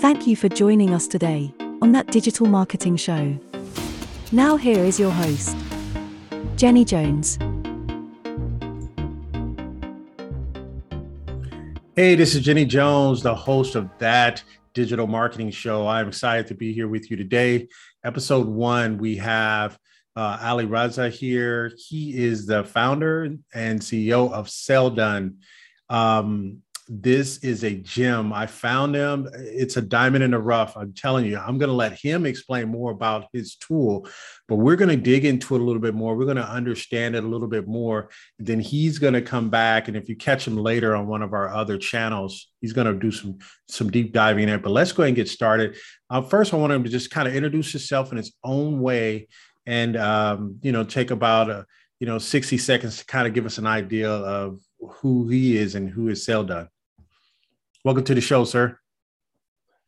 Thank you for joining us today on that digital marketing show. Now, here is your host, Jenny Jones. Hey, this is Jenny Jones, the host of That Digital Marketing Show. I'm excited to be here with you today. Episode one, we have uh, Ali Raza here. He is the founder and CEO of Selldone. Um, this is a gem. I found him. It's a diamond in the rough. I'm telling you, I'm going to let him explain more about his tool, but we're going to dig into it a little bit more. We're going to understand it a little bit more. Then he's going to come back. And if you catch him later on one of our other channels, he's going to do some, some deep diving in it. But let's go ahead and get started. Uh, first, I want him to just kind of introduce himself in his own way and, um, you know, take about a, you know, 60 seconds to kind of give us an idea of who he is and who is Selldone. Welcome to the show, sir.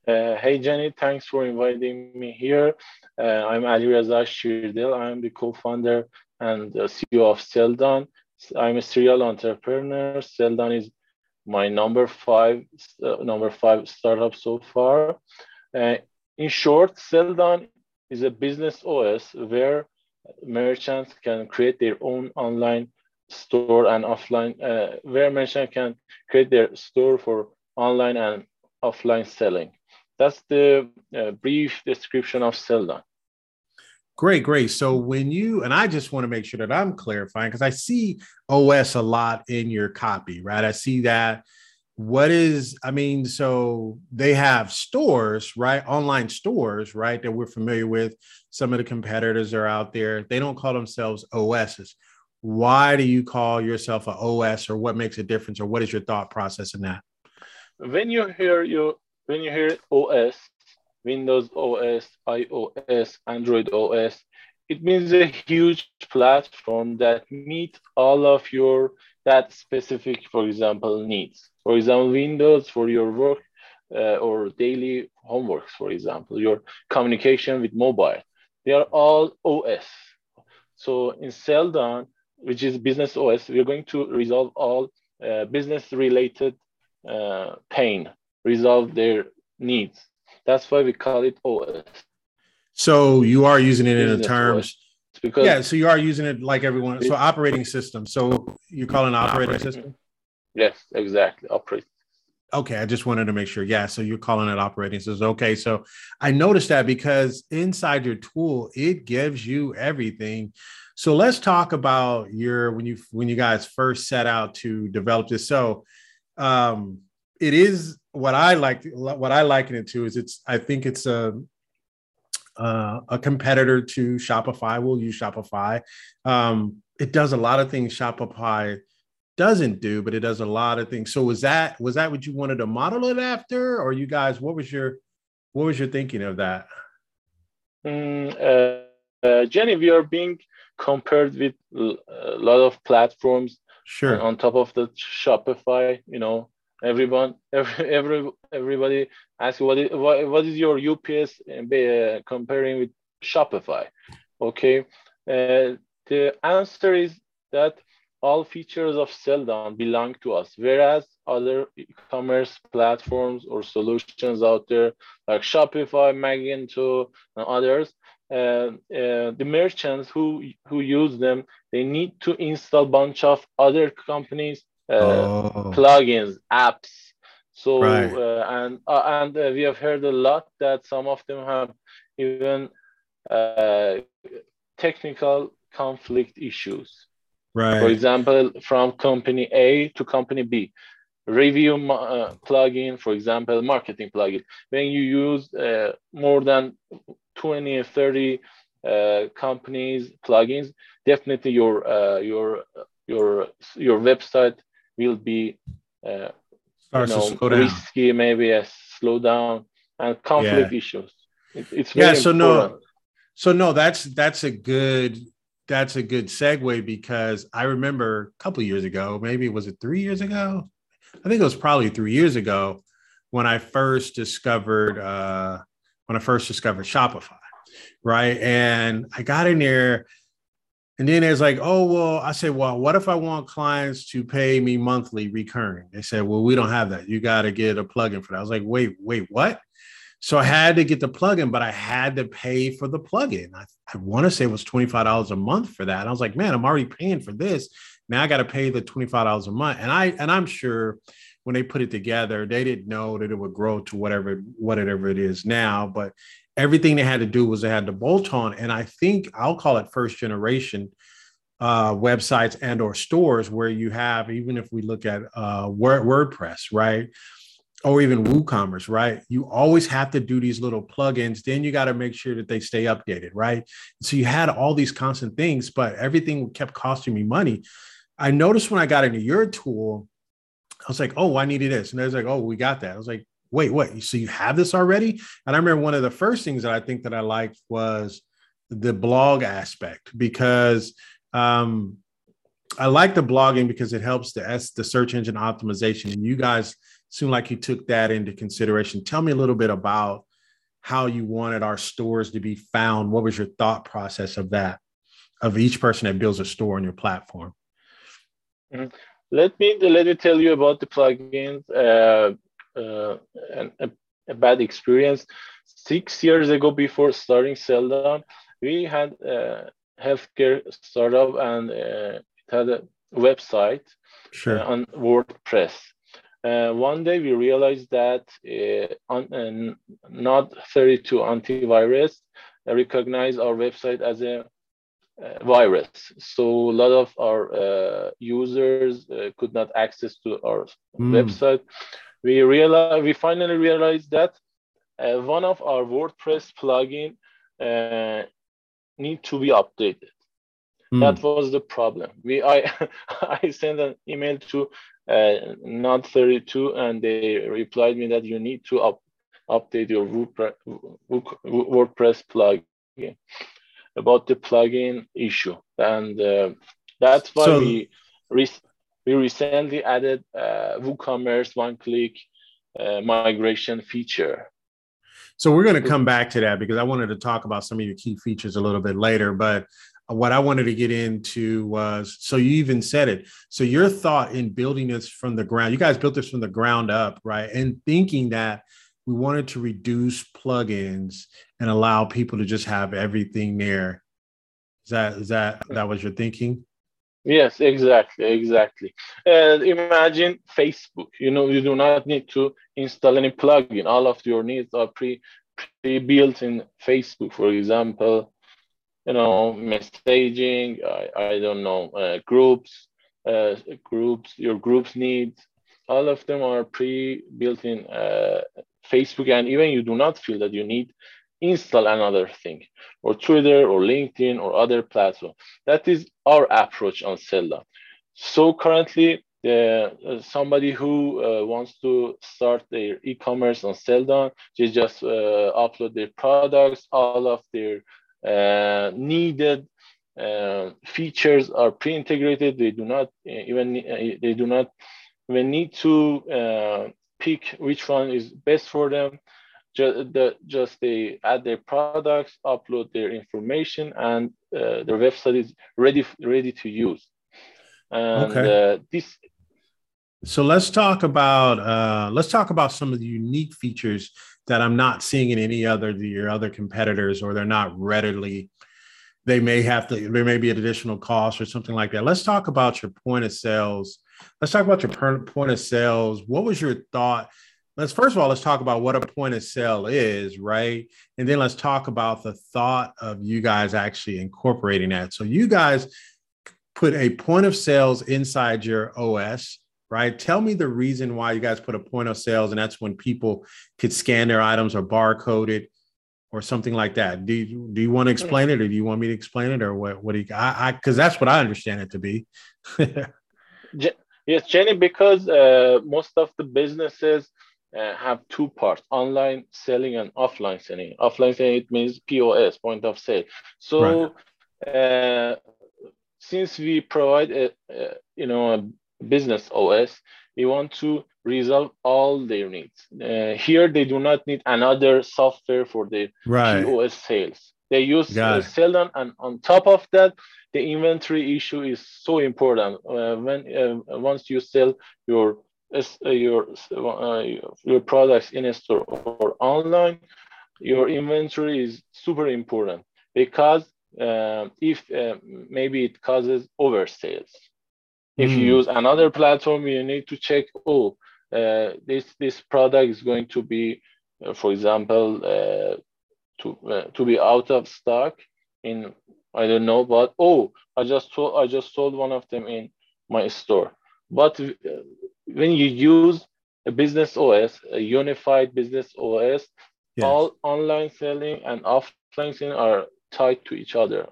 Uh, hey, Jenny, thanks for inviting me here. Uh, I'm Ali Reza Shirdil. I'm the co-founder and CEO of Selldone. I'm a serial entrepreneur. Selldone is my number five, uh, number five startup so far. Uh, in short, Selldone is a business OS where merchants can create their own online store and offline, uh, where merchants can create their store for online and offline selling. That's the uh, brief description of Selldone. Great, great. So when you and I just want to make sure that I'm clarifying because I see OS a lot in your copy, right? I see that. What is, I mean, so they have stores, right? Online stores, right? That we're familiar with. Some of the competitors are out there. They don't call themselves OSs. Why do you call yourself an OS or what makes a difference or what is your thought process in that? When you hear you when you hear OS, Windows OS, iOS, Android OS, it means a huge platform that meet all of your that specific, for example, needs. For example, Windows for your work uh, or daily homeworks, for example, your communication with mobile. They are all OS. So in Selldone, which is business OS, we're going to resolve all uh, business related uh, pain, resolve their needs. That's why we call it OS. So you are using it in the terms. Because yeah, so you are using it like everyone. So operating system. So you're calling operating, operating system. Yes, exactly. Operating. Okay, I just wanted to make sure. Yeah, so you're calling it operating system. Okay, so I noticed that because inside your tool, it gives you everything. So let's talk about your when you when you guys first set out to develop this. So um, it is what I like. What I liken it to is it's. I think it's a uh, a competitor to Shopify. We'll use Shopify. Um, it does a lot of things Shopify doesn't do, but it does a lot of things. So was that was that what you wanted to model it after, or you guys? What was your what was your thinking of that? Mm, uh, uh, Jenny, we are being compared with a lot of platforms Sure. on top of the Shopify, you know, everyone, every, every everybody asks what is what, is your UPS uh, comparing with Shopify? Okay, uh, the answer is that all features of Selldone belong to us, whereas other e-commerce platforms or solutions out there like Shopify, Magento, and others uh, uh, the merchants who who use them they need to install bunch of other companies uh, oh. plugins apps. So right. Uh, and uh, and uh, we have heard a lot that some of them have even technical conflict issues. Right. for example from company a to company b. Review plugin for example marketing plugin. When you use more than 20 or 30 uh, companies plugins definitely your uh, your your your website will be uh, you know, risky maybe a slowdown and conflict yeah. issues it, it's yeah so important. no so no that's that's a good that's a good segue because i remember a couple years ago maybe was it three years ago i think it was probably three years ago when i first discovered uh when I first discovered Shopify, right? And I got in there, and then it's like, oh, well, I said, well, what if I want clients to pay me monthly recurring? They said, well, we don't have that. You got to get a plugin for that. I was like, wait, wait, what? So I had to get the plugin, but I had to pay for the plugin. I, I want to say it was $25 a month for that. And I was like, man, I'm already paying for this. Now I got to pay the $25 a month. And I and I'm sure when they put it together, they didn't know that it would grow to whatever whatever it is now. But everything they had to do was they had to bolt on. And I think I'll call it first generation uh, websites and or stores where you have, even if we look at uh, WordPress, right? Or even WooCommerce, right? You always have to do these little plugins. Then you got to make sure that they stay updated, right? So you had all these constant things, but everything kept costing me money. I noticed when I got into your tool, was like, oh, I needed this. And they was like, oh, we got that. I was like, wait, what? So you have this already? And I remember one of the first things that I think that I liked was the blog aspect because um, I like the blogging because it helps the S the search engine optimization. And you guys seem like you took that into consideration. Tell me a little bit about how you wanted our stores to be found. What was your thought process of that, of each person that builds a store on your platform? Mm-hmm. Let me let me tell you about the plugins. Uh, uh, a, a, bad experience. Six years ago, before starting Selldone, we had a healthcare startup and uh, it had a website sure. uh, on WordPress. Uh, one day we realized that uh, on, not 32 antivirus recognize our website as a uh, virus. So a lot of our uh, users uh, could not access to our mm. website we realize we finally realized that uh, one of our WordPress plugin uh, need to be updated. Mm. That was the problem. We I I sent an email to uh, NOD32 and they replied me that you need to up, update your WordPress plugin about the plugin issue and uh, that's why so, we we recently added uh, WooCommerce one-click uh, migration feature. So we're going to come back to that because I wanted to talk about some of your key features a little bit later. But what I wanted to get into was so you even said it. So your thought in building this from the ground, you guys built this from the ground up, right? And thinking that we wanted to reduce plugins and allow people to just have everything there. Is that is that that was your thinking? Yes, exactly, exactly. Imagine Facebook. You know, you do not need to install any plugin. All of your needs are pre pre-built in Facebook. For example, you know, messaging. I, I don't know uh, groups, uh, groups. Your groups needs. All of them are pre-built in uh, Facebook, and even you do not feel that you need install another thing or Twitter or LinkedIn or other platform. That is our approach on Selldone. So currently, uh, somebody who uh, wants to start their e-commerce on Selldone, they just uh, upload their products, all of their uh, needed uh, features are pre-integrated. They do not uh, even they do not even need to pick which one is best for them just, the, just they add their products, upload their information, and uh, their website is ready ready to use. And okay. uh, this. So let's talk about uh, let's talk about some of the unique features that I'm not seeing in any other your other competitors, or they're not readily. They may have to. There may be an additional cost or something like that. Let's talk about your point of sales. Let's talk about your point of sales. What was your thought? let's first of all let's talk about what a point of sale is right? And then let's talk about the thought of you guys actually incorporating that. So you guys put a point of sales inside your os right? Tell me the reason why you guys put a point of sales and that's when people could scan their items or barcode it or something like that. Do you, do you want to explain it or do you want me to explain it or what what do you i because that's what i understand it to be yes jenny because uh, most of the businesses uh, have two parts online selling and offline selling offline selling it means pos point of sale so right. uh, since we provide a, a, you know a business os we want to resolve all their needs uh, here they do not need another software for their right. pos sales they use uh, Selldone, and on top of that the inventory issue is so important uh, when uh, once you sell your your uh, your products in a store or online, your inventory is super important because uh, if uh, maybe it causes oversales. If you hmm. use another platform, you need to check. Oh, uh, this this product is going to be, uh, for example, uh, to uh, to be out of stock in I don't know, but oh, I just told I just sold one of them in my store. But uh, when you use a business OS, a unified business OS, yes. all online selling and offline selling are tied to each other.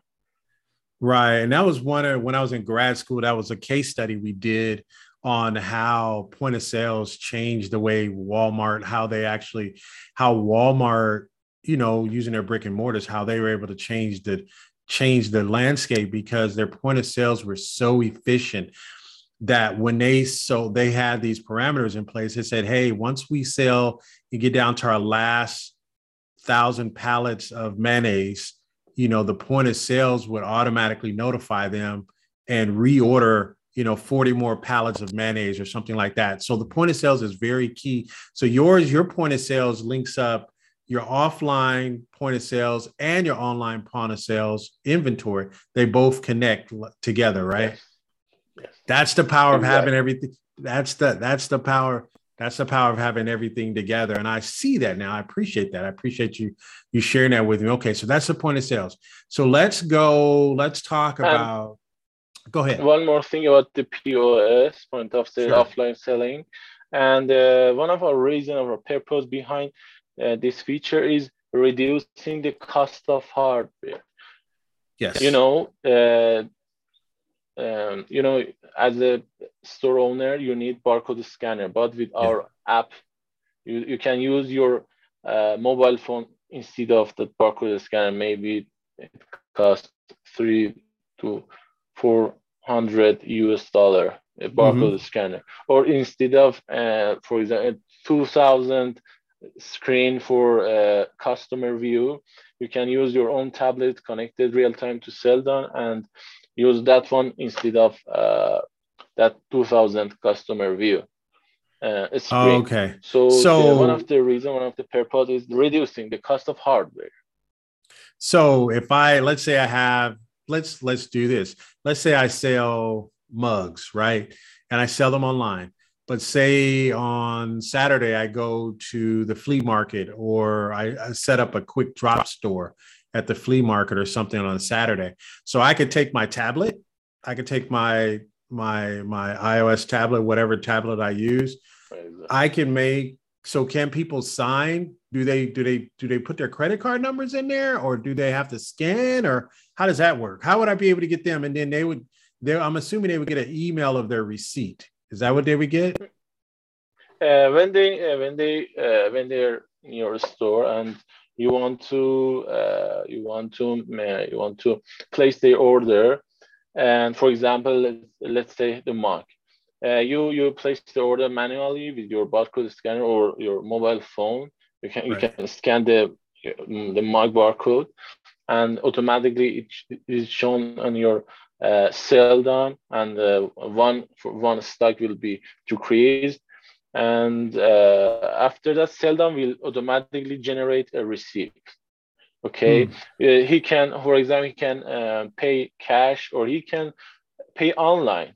Right. And that was one of when I was in grad school, that was a case study we did on how point of sales changed the way Walmart, how they actually, how Walmart, you know, using their brick and mortars, how they were able to change the change the landscape because their point of sales were so efficient that when they so they had these parameters in place, they said, hey, once we sell and get down to our last thousand pallets of mayonnaise, you know, the point of sales would automatically notify them and reorder, you know, 40 more pallets of mayonnaise or something like that. So the point of sales is very key. So yours, your point of sales links up your offline point of sales and your online point of sales inventory. They both connect together, right? Yes. Yes. That's the power exactly. of having everything. That's the that's the power that's the power of having everything together and i see that now i appreciate that i appreciate you you sharing that with me okay so that's the point of sales so let's go let's talk about um, go ahead one more thing about the pos point of sale sure. offline selling and uh, one of our reason of our purpose behind uh, this feature is reducing the cost of hardware yes you know uh, um, you know, as a store owner, you need barcode scanner, but with yeah. our app, you, you can use your uh, mobile phone instead of the barcode scanner. Maybe it costs three to four hundred US dollar a barcode mm-hmm. scanner, or instead of, uh, for example, two thousand screen for uh, customer view, you can use your own tablet connected real time to Selldone and use that one instead of uh, that 2000 customer view. Uh, oh, okay. So, so the, one of the reason, one of the purpose is reducing the cost of hardware. So if I let's say I have let's let's do this. Let's say I sell mugs, right? And I sell them online. But say on Saturday I go to the flea market or I, I set up a quick drop store at the flea market or something on Saturday. So I could take my tablet, I could take my my my iOS tablet, whatever tablet I use. I can make so can people sign? Do they do they do they put their credit card numbers in there or do they have to scan or how does that work? How would I be able to get them? And then they would they I'm assuming they would get an email of their receipt. Is that what they would get? Uh, when they uh, when they uh, when they're in your store and you want to uh, you want to you want to place the order and for example let's say the mug uh, you you place the order manually with your barcode scanner or your mobile phone you can right. you can scan the the mug barcode and automatically it is shown on your uh, Selldone and uh, one one stock will be decreased. And uh, after that Selldone will automatically generate a receipt. Okay? Mm. he can for example he can uh, pay cash or he can pay online.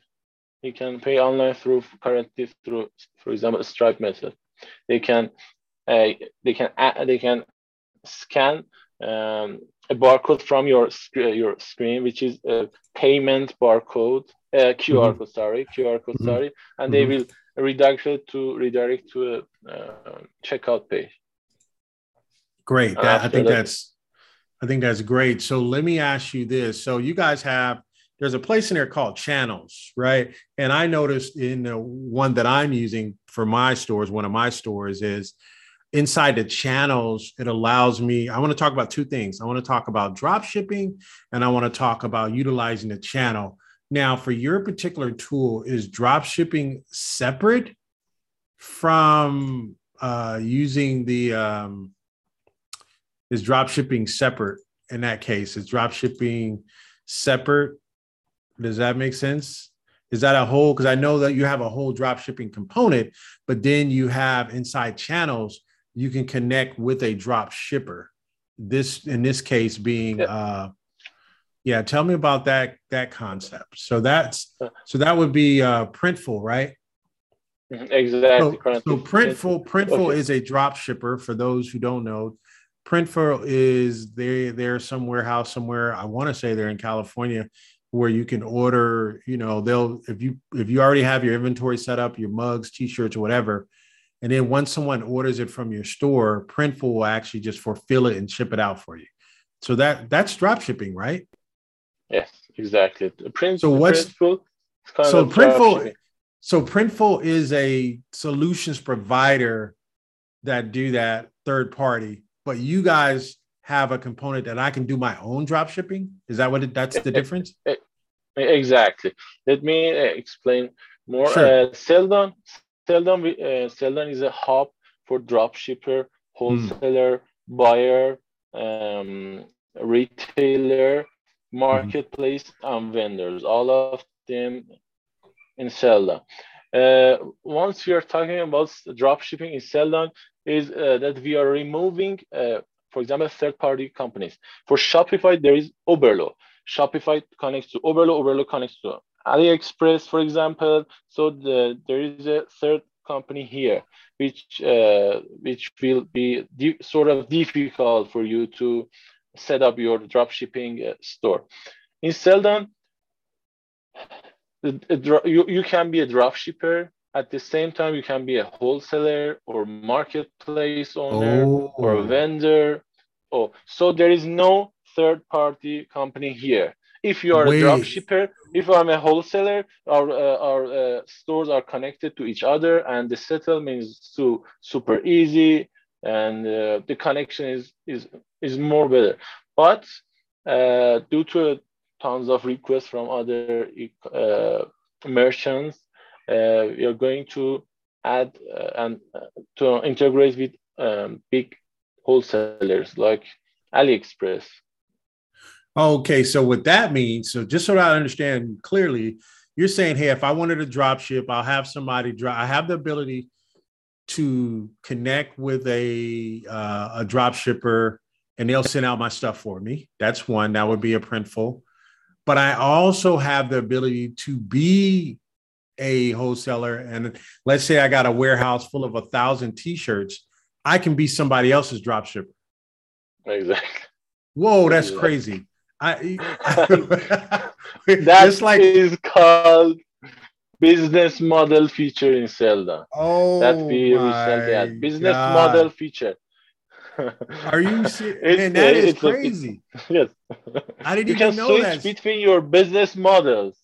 He can pay online through currently through for example stripe method. They can uh, they can they can scan um, a barcode from your your screen which is a payment barcode uh, QR mm-hmm. code sorry QR code mm-hmm. sorry and mm-hmm. they will redirect to redirect to a uh, checkout page. Great. That, I think that, that's I think that's great. So let me ask you this. So you guys have there's a place in there called channels, right? And I noticed in the one that I'm using for my stores, one of my stores is inside the channels, it allows me. I want to talk about two things. I want to talk about drop shipping and I want to talk about utilizing the channel. Now, for your particular tool, is drop shipping separate from uh, using the um, is drop shipping separate in that case? Is drop shipping separate? Does that make sense? Is that a whole? Because I know that you have a whole drop shipping component, but then you have inside channels you can connect with a drop shipper. This in this case being Yeah. uh yeah, tell me about that that concept. So that's so that would be uh Printful, right? Mhm, Exactly. So, so Printful, Printful Okay. is a drop shipper for those who don't know. Printful is they they're some warehouse somewhere. I want to say they're in California where you can order, you know, they'll if you if you already have your inventory set up, your mugs, t-shirts, or whatever. And then once someone orders it from your store, Printful will actually just fulfill it and ship it out for you. So that that's drop shipping, right? Yes, exactly. Print, So what's- Printful so Printful, so Printful is a solutions provider that do that third party, but you guys have a component that I can do my own drop shipping. Is that what it, that's the difference? Exactly. Let me uh, explain more. Sure. Uh, Selldone, Selldone, we- uh, Selldone is a hub for dropshipper, wholesaler, buyer, um, retailer, marketplace, and vendors. All of them in Selldone. Uh, once we are talking about dropshipping in Selldone, is uh, that we are removing, uh, for example, third-party companies. For Shopify, there is Oberlo. Shopify connects to Oberlo, Oberlo connects to AliExpress, for example. So the, there is a third company here, which uh, which will be sort of difficult for you to set up your dropshipping uh, store. In Selldone, the, the dro- you, you can be a dropshipper. At the same time, you can be a wholesaler or marketplace owner or a Oh, vendor. Oh, so there is no third party company here. If you are Wait. a drop shipper, if I'm a wholesaler, our uh, our uh, stores are connected to each other, and the settlement is so super easy, and uh, the connection is is is more better. But uh, due to tons of requests from other uh, merchants, uh, we are going to add and to integrate with um, big wholesalers like AliExpress. Okay. So what that means, so just so I understand clearly, you're saying, hey, if I wanted to drop ship, I'll have somebody drop. I have the ability to connect with a uh, a drop shipper, and they'll send out my stuff for me. That's one. That would be a printful. But I also have the ability to be a wholesaler, and let's say I got a warehouse full of a thousand t-shirts, I can be somebody else's drop shipper. Exactly. Whoa, that's Yeah. crazy. I, That it's like is called business model feature in Selldone. oh that we my. Business God. model feature. Are you serious? Man, that is it's a- crazy. yes. I didn't you even can know switch that. between your business models.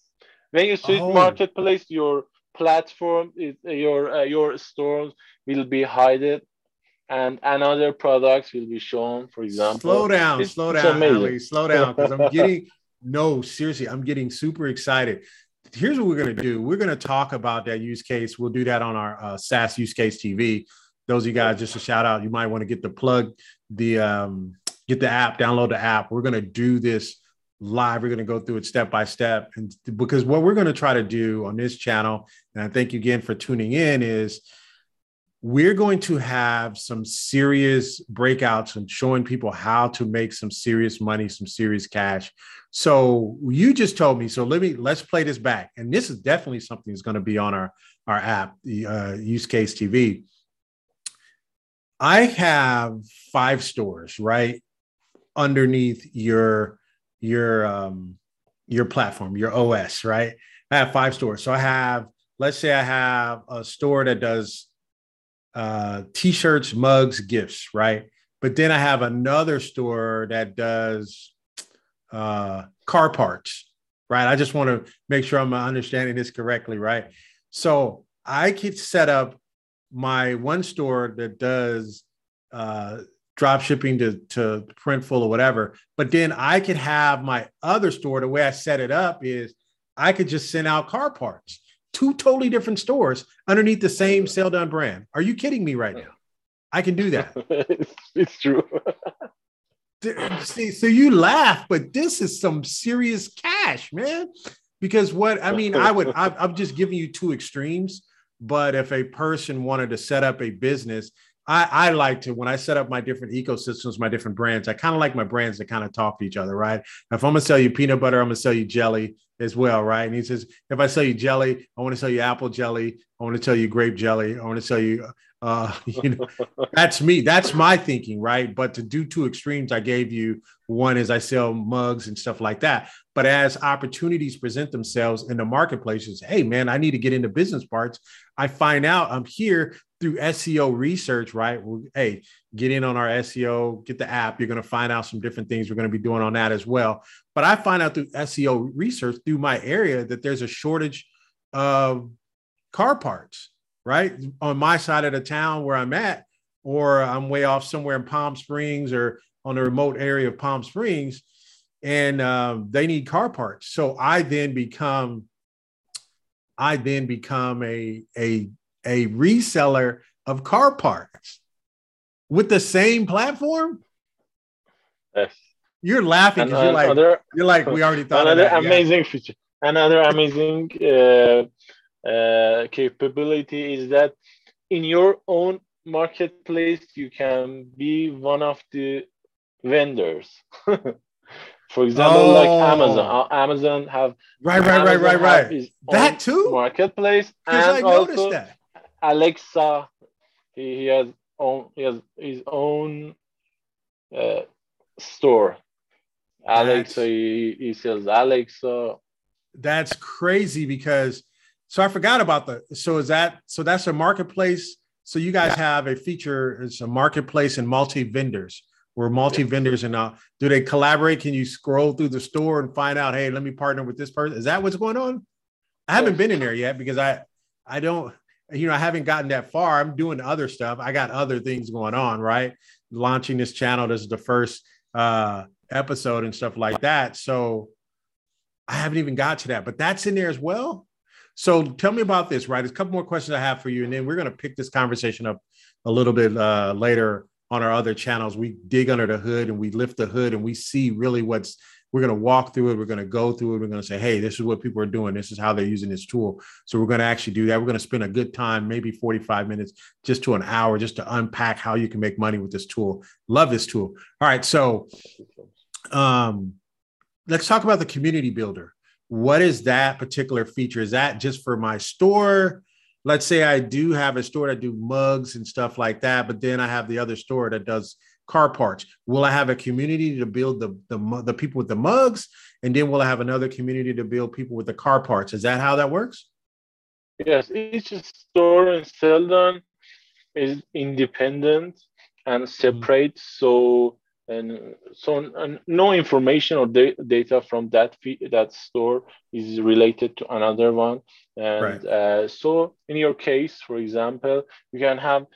When you switch Oh. marketplace, your platform, your uh, your stores will be hidden, and another products will be shown. For example, Slow down, It's- slow down. Ali. Slow down, because I'm getting no seriously. I'm getting super excited. Here's what we're gonna do. We're gonna talk about that use case. We'll do that on our uh, SaaS use case TV. Those of you guys, just a shout out. You might want to get the plug, the um, get the app, download the app. We're gonna do this live. We're gonna go through it step by step, and because what we're gonna try to do on this channel, and I thank you again for tuning in, is we're going to have some serious breakouts and showing people how to make some serious money, some serious cash. So you just told me. So let me let's play this back. And this is definitely something that's going to be on our our app, the uh, Use Case TV. I have five stores right underneath your your um, your platform, your OS, right? I have five stores. So I have, let's say I have a store that does uh, t-shirts, mugs, gifts, right? But then I have another store that does uh, car parts, right? I just want to make sure I'm understanding this correctly, right? So I could set up my one store that does uh, drop shipping to, to Printful or whatever, but then I could have my other store. The way I set it up is I could just send out car parts two totally different stores underneath the same Selldone brand. Are you kidding me right now? I can do that. it's, true. See, so you laugh, but this is some serious cash, man. Because what I mean, I would, I, I'm just giving you two extremes. But if a person wanted to set up a business, I, I like to when I set up my different ecosystems, my different brands. I kind of like my brands to kind of talk to each other, right? If I'm gonna sell you peanut butter, I'm gonna sell you jelly as well, right? And he says, if I sell you jelly, I want to sell you apple jelly. I want to tell you grape jelly. I want to sell you uh, you know, that's me. That's my thinking, right? But to do two extremes, I gave you one is I sell mugs and stuff like that. But as opportunities present themselves in the marketplaces, hey man, I need to get into business parts. I find out I'm here through SEO research, right? Well, hey, get in on our SEO, get the app. You're going to find out some different things we're going to be doing on that as well. But I find out through SEO research through my area that there's a shortage of car parts right? On my side of the town where I'm at, or I'm way off somewhere in Palm Springs or on the remote area of Palm Springs, and um, they need car parts. So I then become, I then become a a a reseller of car parts with the same platform. Yes. You're laughing because you're like another, you're like we already thought. Another that, amazing yeah. feature. Another amazing uh, uh, capability is that in your own marketplace you can be one of the vendors. For example oh. like amazon. Uh, amazon have right right amazon right. right right that too? marketplace and I also that. alexa he, he has own he has his own uh, store. Alexa he, he sells alexa. That's crazy because so I forgot about the. So is that so? That's a marketplace. So you guys have a feature. It's a marketplace and multi vendors. Where multi vendors and uh, do they collaborate? Can you scroll through the store and find out? Hey, let me partner with this person. Is that what's going on? I haven't been in there yet because I I don't you know I haven't gotten that far. I'm doing other stuff. I got other things going on. Right, launching this channel. This is the first uh, episode and stuff like that. So I haven't even got to that, but that's in there as well. So tell me about this, right? There's a couple more questions I have for you, and then we're going to pick this conversation up a little bit uh, later on our other channels. We dig under the hood and we lift the hood and we see really what's. We're going to walk through it. We're going to go through it. We're going to say, hey, this is what people are doing. This is how they're using this tool. So we're going to actually do that. We're going to spend a good time, maybe 45 minutes, just to an hour, just to unpack how you can make money with this tool. Love this tool. All right. So um, let's talk about the community builder what is that particular feature? Is that just for my store? Let's say I do have a store that do mugs and stuff like that, but then I have the other store that does car parts. Will I have a community to build the, the, the people with the mugs? And then will I have another community to build people with the car parts? Is that how that works? Yes, each store in Selldone is independent and separate. So and so and no information or da- data from that fee- that store is related to another one. And right. uh, so in your case for example you can have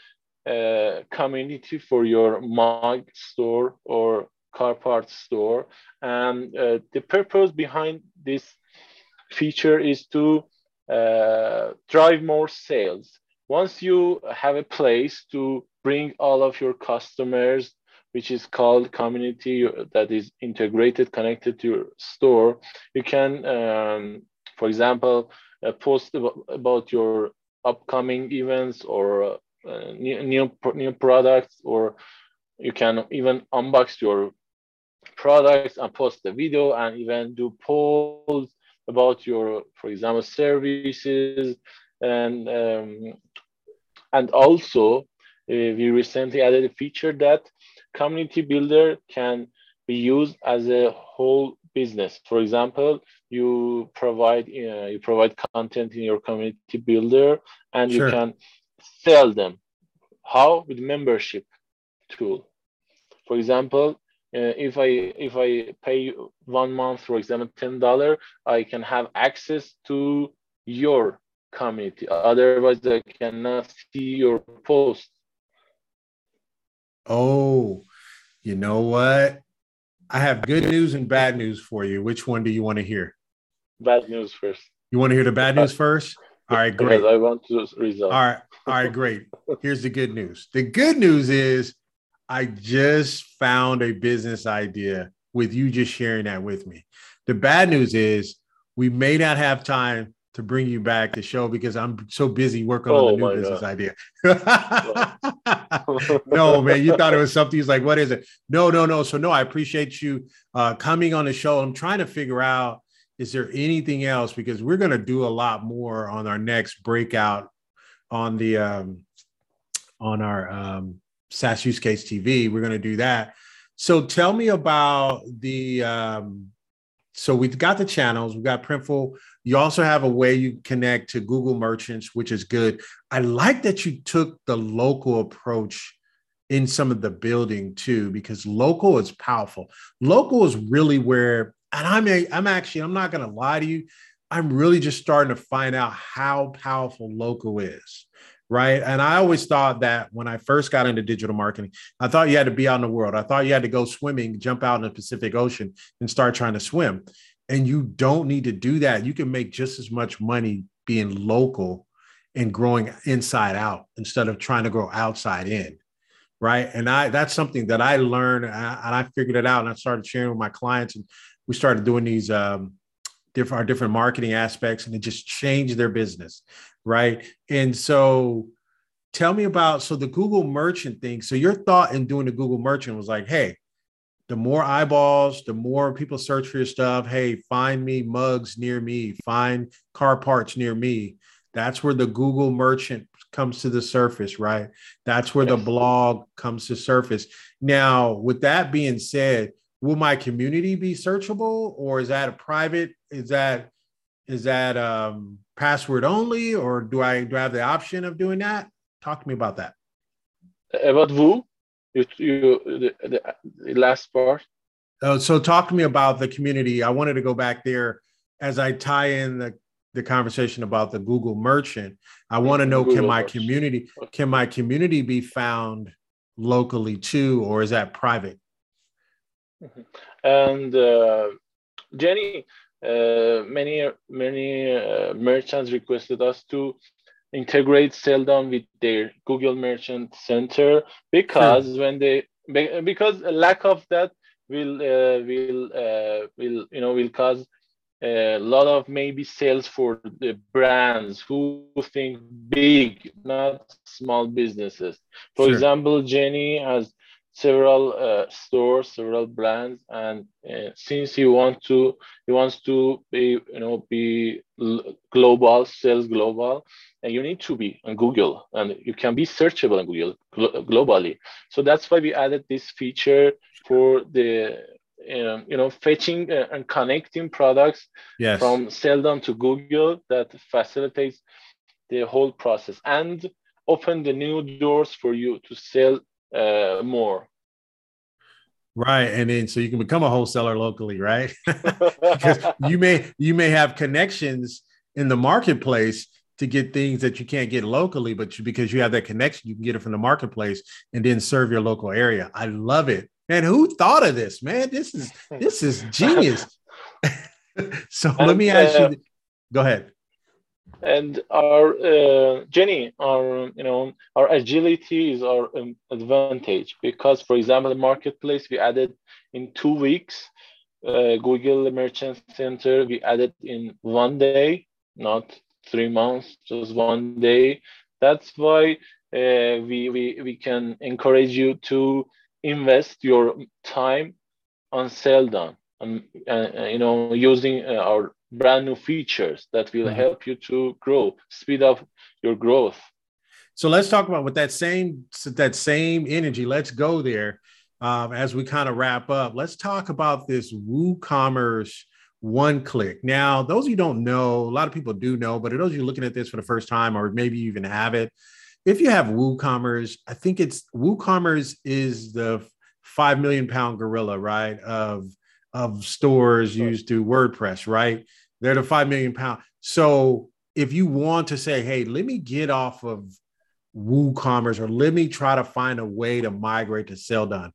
a community for your mug store or car parts store. And uh, the purpose behind this feature is to uh, drive more sales. Once you have a place to bring all of your customers which is called community that is integrated, connected to your store. You can, um, for example, uh, post about your upcoming events or uh, new, new, new products, or you can even unbox your products and post the video and even do polls about your, for example, services and um, and also uh, we recently added a feature that community builder can be used as a whole business. For example, you provide uh, you provide content in your community builder, and sure. you can sell them. How with membership tool. For example, uh, if I if I pay one month, for example, ten dollar, I can have access to your community. Otherwise, I cannot see your post Oh, you know what? I have good news and bad news for you. Which one do you want to hear? Bad news first. You want to hear the bad news first? All right, great. Because I want to resolve. All right, all right, great. Here's the good news. The good news is I just found a business idea with you just sharing that with me. The bad news is we may not have time to bring you back to show because I'm so busy working Oh on the new business God. idea. no, man, you thought it was something. He's like, what is it? No, no, no. So no, I appreciate you uh, coming on the show. I'm trying to figure out is there anything else because we're going to do a lot more on our next breakout on the um, on our um, SaaS use case TV. We're going to do that. So tell me about the. Um, so we've got the channels. We've got Printful. You also have a way you connect to Google Merchants, which is good. I like that you took the local approach in some of the building too, because local is powerful. Local is really where, and I'm a, I'm actually, I'm not to lie to you. I'm really just starting to find out how powerful local is. Right. And I always thought that when I first got into digital marketing, I thought you had to be out in the world. I thought you had to go swimming, jump out in the Pacific Ocean and start trying to swim. And you don't need to do that. You can make just as much money being local and growing inside out instead of trying to grow outside in. Right. And I that's something that I learned and I, figured it out and I started sharing with my clients and we started doing these um, different our different marketing aspects and it just changed their business. Right. And so tell me about so the Google merchant thing. So your thought in doing the Google merchant was like, hey, the more eyeballs, the more people search for your stuff. Hey, find me mugs near me, find car parts near me. That's where the Google merchant comes to the surface, right? That's where the blog comes to surface. Now, with that being said, will my community be searchable or is that a private? Is that is that um password only or do I do I have the option of doing that? Talk to me about that. About Woo, you, you the, the, last part. Uh, so talk to me about the community. I wanted to go back there as I tie in the, the conversation about the Google merchant. I want to know can my Merchant. community can my community be found locally too, or is that private? And uh, Jenny, uh, many many uh, merchants requested us to integrate Selldone with their Google Merchant Center because when they because a lack of that will uh, will uh, will you know will cause a lot of maybe sales for the brands who think big, not small businesses. For Sure. example, Jenny has several uh, stores, several brands, and uh, since he want to, he wants to be, you know, be global, sales global, and you need to be on Google, and you can be searchable on Google glo- globally. So that's why we added this feature for the, um, you know, fetching uh, and connecting products Yes. from Selldone to Google that facilitates the whole process and open the new doors for you to sell uh, more. right. And then so you can become a wholesaler locally, right? because you may you may have connections in the marketplace to get things that you can't get locally, but you, because you have that connection, you can get it from the marketplace and then serve your local area. I love it. Man, who thought of this, man? This is this is genius. so let me ask uh, you. Go ahead. And our uh, Jenny, our you know our agility is our um, advantage because, for example, the marketplace we added in two weeks. Uh, Google Merchant Center we added in one day, not three months, just one day. That's why uh, we, we we can encourage you to invest your time on Selldone and uh, you know using uh, our brand new features that will Mhm. help you to grow, speed up your growth. So let's talk about with that same that same energy. Let's go there um, as we kind of wrap up. Let's talk about this WooCommerce one click. Now, those of you don't know, a lot of people do know, but those of you looking at this for the first time, or maybe you even have it, if you have WooCommerce, I think it's WooCommerce is the five million pound gorilla, right? Of of stores used to WordPress, right? They're the five million pound. So if you want to say, hey, let me get off of WooCommerce or let me try to find a way to migrate to Selldone,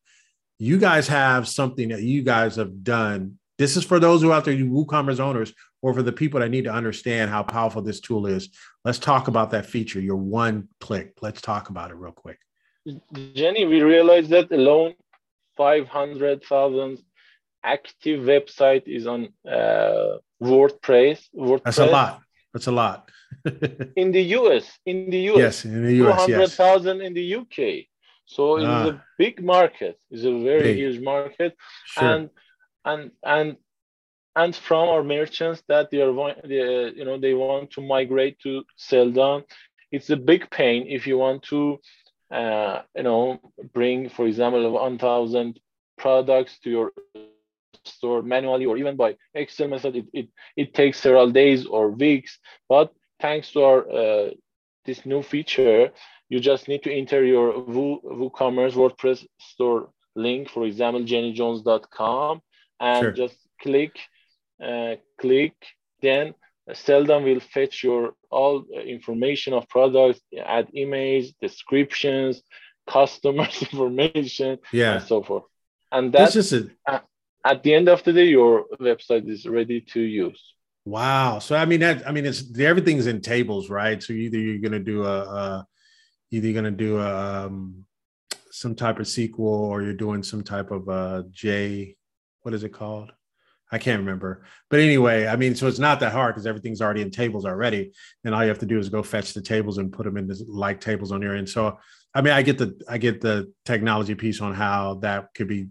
you guys have something that you guys have done. This is for those who are out there, you WooCommerce owners, or for the people that need to understand how powerful this tool is. Let's talk about that feature, your one click. Let's talk about it real quick. Jenny, we realized that alone 500,000 active website is on uh, WordPress. WordPress. That's a lot. That's a lot. in the US, in the US, yes, in the US, 200,000 yes. in the UK. So it's ah. a big market. It's a very big. huge market, sure. and and and and from our merchants that they are they, you know they want to migrate to Selldone. It's a big pain if you want to uh, you know bring, for example, 1,000 products to your store manually or even by Excel method. It, it, it takes several days or weeks, but thanks to our uh, this new feature, you just need to enter your WooCommerce WordPress store link, for example, jennyjones.com, and sure. just click, uh, click, then Selldone will fetch your all information of products, add images, descriptions, customers information, yeah. and so forth. And that's just a... at the end of the day, your website is ready to use. Wow. So I mean that I mean it's everything's in tables, right? So either you're gonna do a, a either you're gonna do a um, some type of SQL or you're doing some type of uh J, what is it called? I can't remember. But anyway, I mean, so it's not that hard because everything's already in tables already. And all you have to do is go fetch the tables and put them in the like tables on your end. So I mean, I get the I get the technology piece on how that could be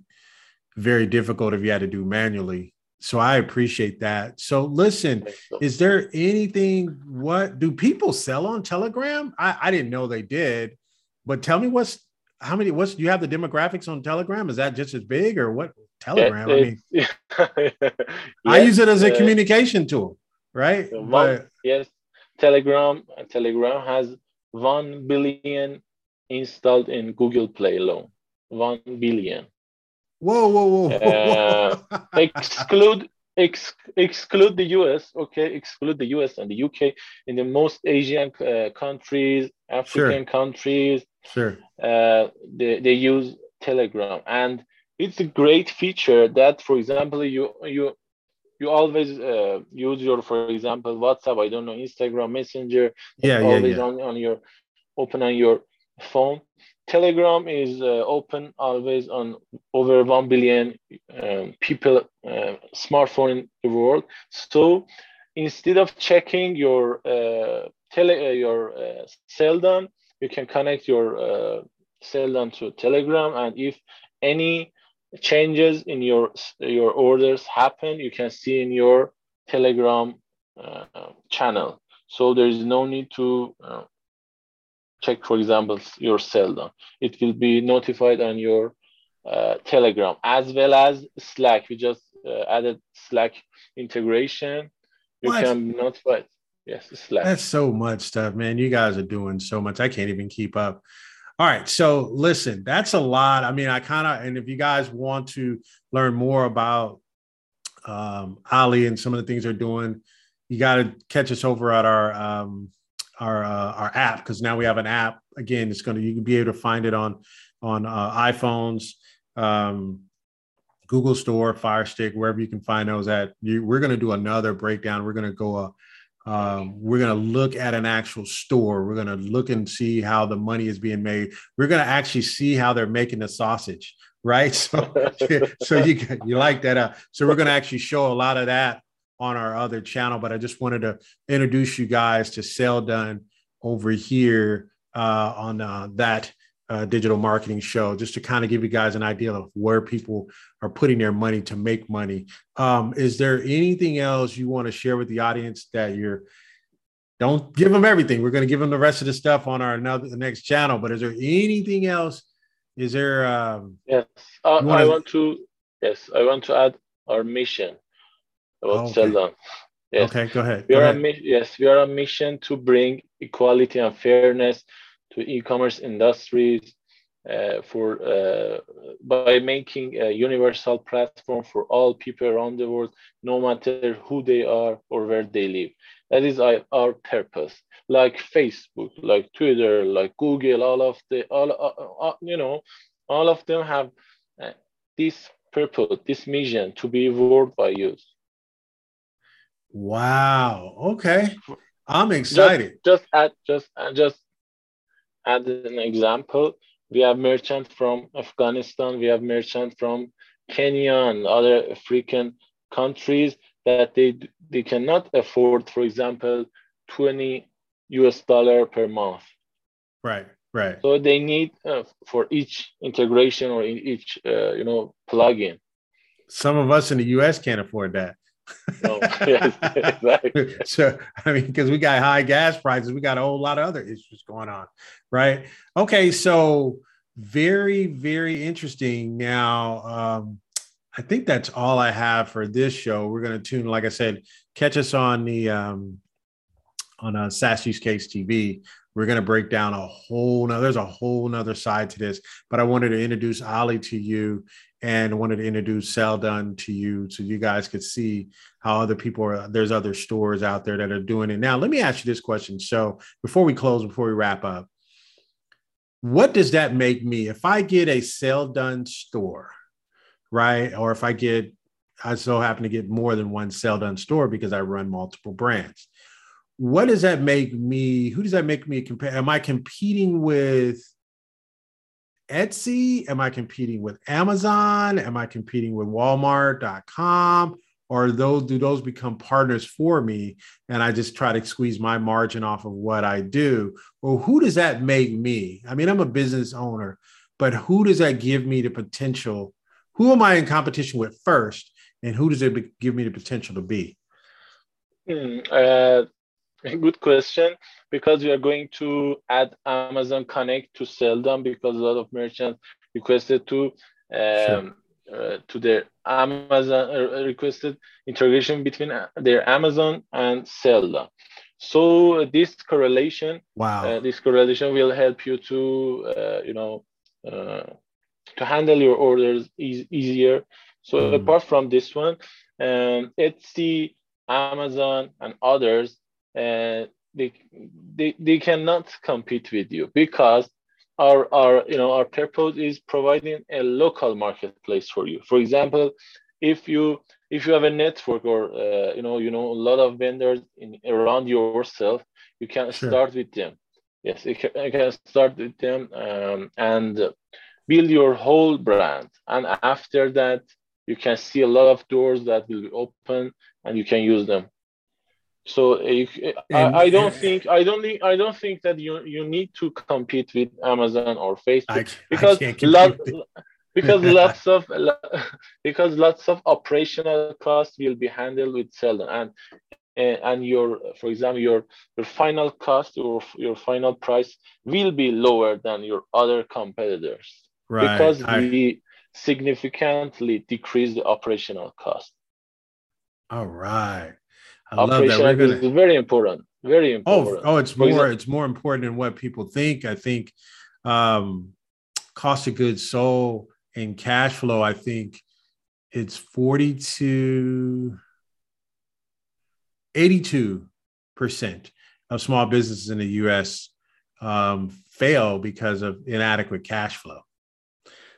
very difficult if you had to do manually so I appreciate that. So listen, is there anything what do people sell on Telegram? I, I didn't know they did, but tell me what's how many what's do you have the demographics on Telegram? Is that just as big or what Telegram? I mean yes, I use it as a uh, communication tool, right? One, but yes, Telegram Telegram has one billion installed in Google Play alone. One billion. Whoa, whoa, whoa. Uh, exclude ex, exclude the US, okay, exclude the US and the UK in the most Asian uh, countries, African sure. countries. Sure. Uh, they, they use Telegram, and it's a great feature that, for example, you you you always uh, use your, for example, WhatsApp. I don't know Instagram Messenger. Yeah, yeah, always yeah. on on your open on your phone Telegram is uh, open always on over 1 billion um, people uh, smartphone in the world. So instead of checking your uh, tele uh, your uh, Selldone, you can connect your uh, Selldone to Telegram, and if any changes in your your orders happen, you can see in your Telegram channel. So there is no need to check, for example, your Selldone. It will be notified on your uh, Telegram as well as Slack. We just uh, added Slack integration. You what? can be notified. Yes, Slack. That's so much stuff, man. You guys are doing so much. I can't even keep up. All right. So listen, that's a lot. I mean, I kind of, and if you guys want to learn more about um, Ali and some of the things they're doing, you got to catch us over at our um, our uh, our app because now we have an app. Again, it's going to you can be able to find it on on uh, iPhones, um, Google Store, Fire Stick, wherever you can find those at. You, we're going to do another breakdown. We're going to go. Uh, um, we're going to look at an actual store. We're going to look and see how the money is being made. We're going to actually see how they're making the sausage, right? So, so you you like that? Uh, so we're going to actually show a lot of that on our other channel, but I just wanted to introduce you guys to Selldone over here uh, on uh, that uh, digital marketing show, just to kind of give you guys an idea of where people are putting their money to make money. Um, is there anything else you want to share with the audience that you're? Don't give them everything. We're going to give them the rest of the stuff on our another the next channel. But is there anything else? Is there? Um, yes, uh, I want to. Yes, I want to add our mission about oh, okay. Yes. Okay, go ahead. We go are ahead. A, yes, we are a mission to bring equality and fairness to e-commerce industries uh, for uh, by making a universal platform for all people around the world, no matter who they are or where they live. That is our, our purpose. Like Facebook, like Twitter, like Google, all of the all uh, uh you know, all of them have uh, this purpose, this mission to be world by use. Wow. Okay. I'm excited. Just, just add just just add an example. We have merchant from Afghanistan. We have merchant from Kenya and other African countries. that they they cannot afford, for example, 20 US dollar per month. Right, right. So they need uh, for each integration or in each uh, you know plugin. Some of us in the US can't afford that. So I mean, because we got high gas prices, we got a whole lot of other issues going on, right? Okay, so very, very interesting. Now, um, I think that's all I have for this show. We're going to tune, like I said, catch us on the um, on uh, SaaS Use Case TV. We're going to break down a whole now. There's a whole nother side to this, but I wanted to introduce Ali to you and wanted to introduce Selldone to you so you guys could see how other people are. There's other stores out there that are doing it. Now, let me ask you this question. So before we close, before we wrap up, what does that make me if I get a Selldone store, right? Or if I get, I so happen to get more than one Selldone store because I run multiple brands. What does that make me? Who does that make me compare? Am I competing with Etsy? Am I competing with Amazon? Am I competing with Walmart.com? Or those do those become partners for me and I just try to squeeze my margin off of what I do? Or who does that make me? I mean, I'm a business owner, but who does that give me the potential? Who am I in competition with first? And who does it give me the potential to be? Mm, uh, good question because we are going to add Amazon Connect to Selldone because a lot of merchants requested to um, sure. uh, to their Amazon uh, requested integration between uh, their Amazon and Selldone. So this correlation, wow, uh, this correlation will help you to uh, you know uh, to handle your orders e- easier. So mm. apart from this one, um, Etsy, Amazon, and others and they, they they cannot compete with you because our our you know our purpose is providing a local marketplace for you. For example if you if you have a network or uh, you know you know a lot of vendors in around yourself you can sure. start with them. Yes you can, you can start with them um, and build your whole brand. And after that you can see a lot of doors that will be open and you can use them so I, I, don't think I don't think I don't think that you you need to compete with Amazon or Facebook I, because lot, because lots of because lots of operational costs will be handled with Selldone and and your for example your your final cost or your final price will be lower than your other competitors right. because we significantly decrease the operational cost. All right. I love that. We're gonna... is very important. Very oh, important. Oh, oh, it's more. It's more important than what people think. I think um, cost of goods sold and cash flow. I think it's forty to eighty-two percent of small businesses in the U.S. Um, fail because of inadequate cash flow.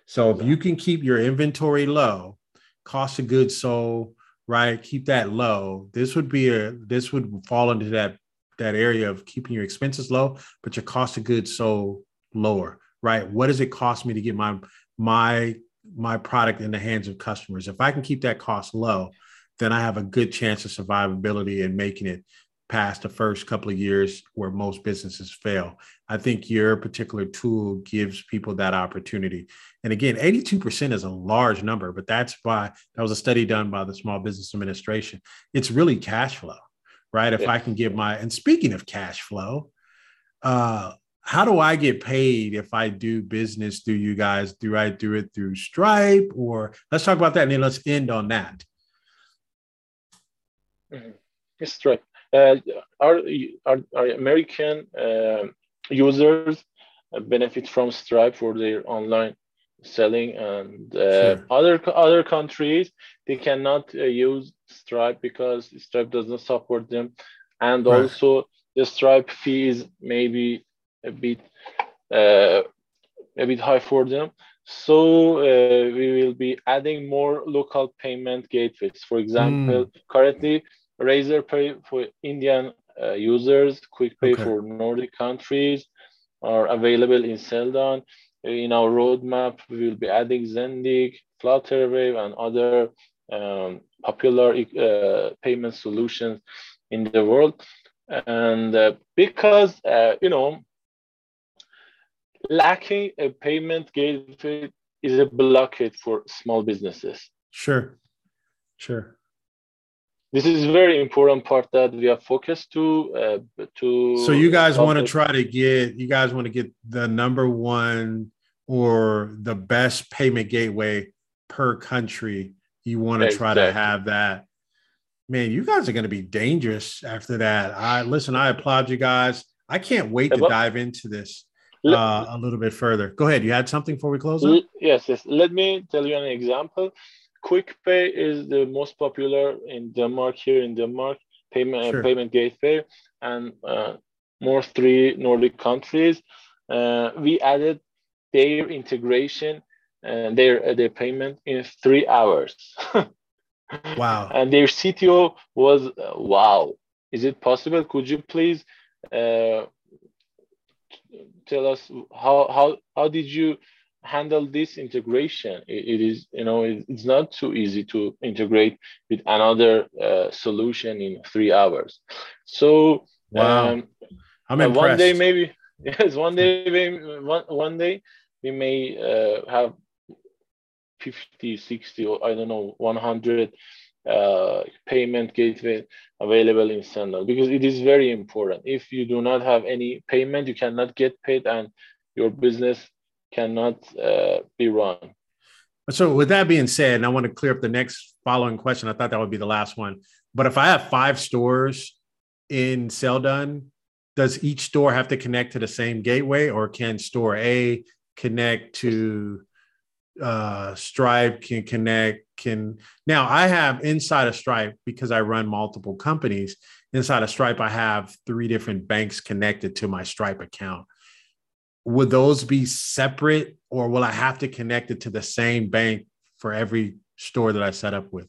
So if you can keep your inventory low, cost of goods sold, right? Keep that low. This would be a this would fall into that that area of keeping your expenses low, but your cost of goods so lower, right? What does it cost me to get my my my product in the hands of customers? If I can keep that cost low, then I have a good chance of survivability and making it past the first couple of years where most businesses fail. I think your particular tool gives people that opportunity. And again, 82% is a large number, but that's why that was a study done by the Small Business Administration. It's really cash flow, right? If yeah. I can give my, and speaking of cash flow, uh, how do I get paid if I do business through you guys? Do I do it through Stripe or let's talk about that and then let's end on that. Mm-hmm. Stripe. Uh, our, our, our, American uh, users benefit from Stripe for their online selling and uh, sure. other other countries they cannot uh, use stripe because stripe does not support them and right. also the stripe fee is maybe a bit uh, a bit high for them so uh, we will be adding more local payment gateways for example mm. currently Razorpay for indian uh, users QuickPay okay. for nordic countries are available in Selldone in our roadmap, we will be adding Xendit, Flutterwave, and other um, popular uh, payment solutions in the world. And uh, because, uh, you know, lacking a payment gateway is a blockade for small businesses. Sure, sure. This is very important part that we are focused to uh, to. So you guys want to try to get you guys want to get the number one or the best payment gateway per country. You want to exactly. try to have that. Man, you guys are going to be dangerous after that. I listen. I applaud you guys. I can't wait to dive into this uh, a little bit further. Go ahead. You had something before we close? Up? Yes, yes. Let me tell you an example. QuickPay is the most popular in Denmark. Here in Denmark, payment uh, sure. payment gateway, and uh, more three Nordic countries. Uh, we added their integration and their uh, their payment in three hours. wow! And their CTO was uh, wow. Is it possible? Could you please uh, tell us how how how did you handle this integration it, it is you know it, it's not too easy to integrate with another uh, solution in three hours so wow. um, i'm impressed. one day maybe yes one day maybe, one, one day we may uh, have 50 60 or i don't know 100 uh, payment gateway available in Selldone because it is very important. If you do not have any payment, you cannot get paid and your business cannot uh, be run. So, with that being said, and I want to clear up the next following question. I thought that would be the last one. But if I have five stores in Selldone, does each store have to connect to the same gateway, or can store A connect to uh, Stripe? Can connect can now I have inside of Stripe because I run multiple companies. Inside of Stripe, I have three different banks connected to my Stripe account. Would those be separate or will I have to connect it to the same bank for every store that I set up with?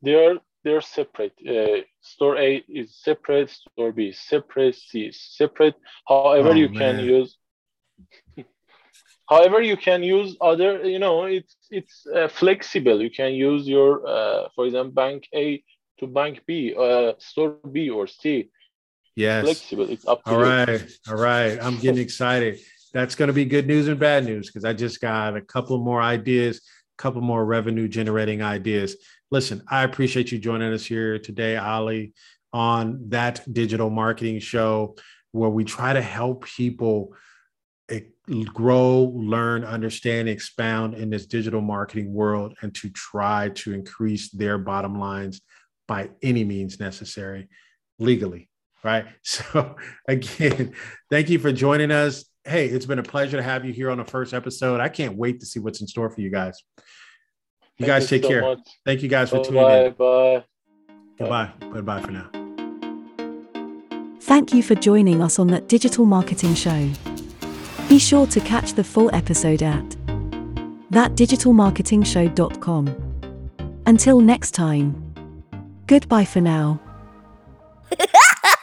They're they're separate. Uh, store A is separate, store B is separate, C is separate. However, oh, you man. can use however you can use other you know it's it's uh, flexible you can use your uh, for example bank a to bank b uh, store b or c yes. Flexible it's up to all you. right. All right. I'm getting excited. That's going to be good news and bad news because i just got a couple more ideas a couple more revenue generating ideas. Listen i appreciate you joining us here today ali on that digital marketing show where we try to help people grow, learn, understand, expound in this digital marketing world and to try to increase their bottom lines by any means necessary legally. Right. So, again, thank you for joining us. Hey, it's been a pleasure to have you here on the first episode. I can't wait to see what's in store for you guys. You thank guys you take so care. Much. Thank you guys for bye tuning bye, in. Bye. Goodbye. Goodbye for now. Thank you for joining us on that digital marketing show. Be sure to catch the full episode at thatdigitalmarketingshow.com. Until next time, goodbye for now.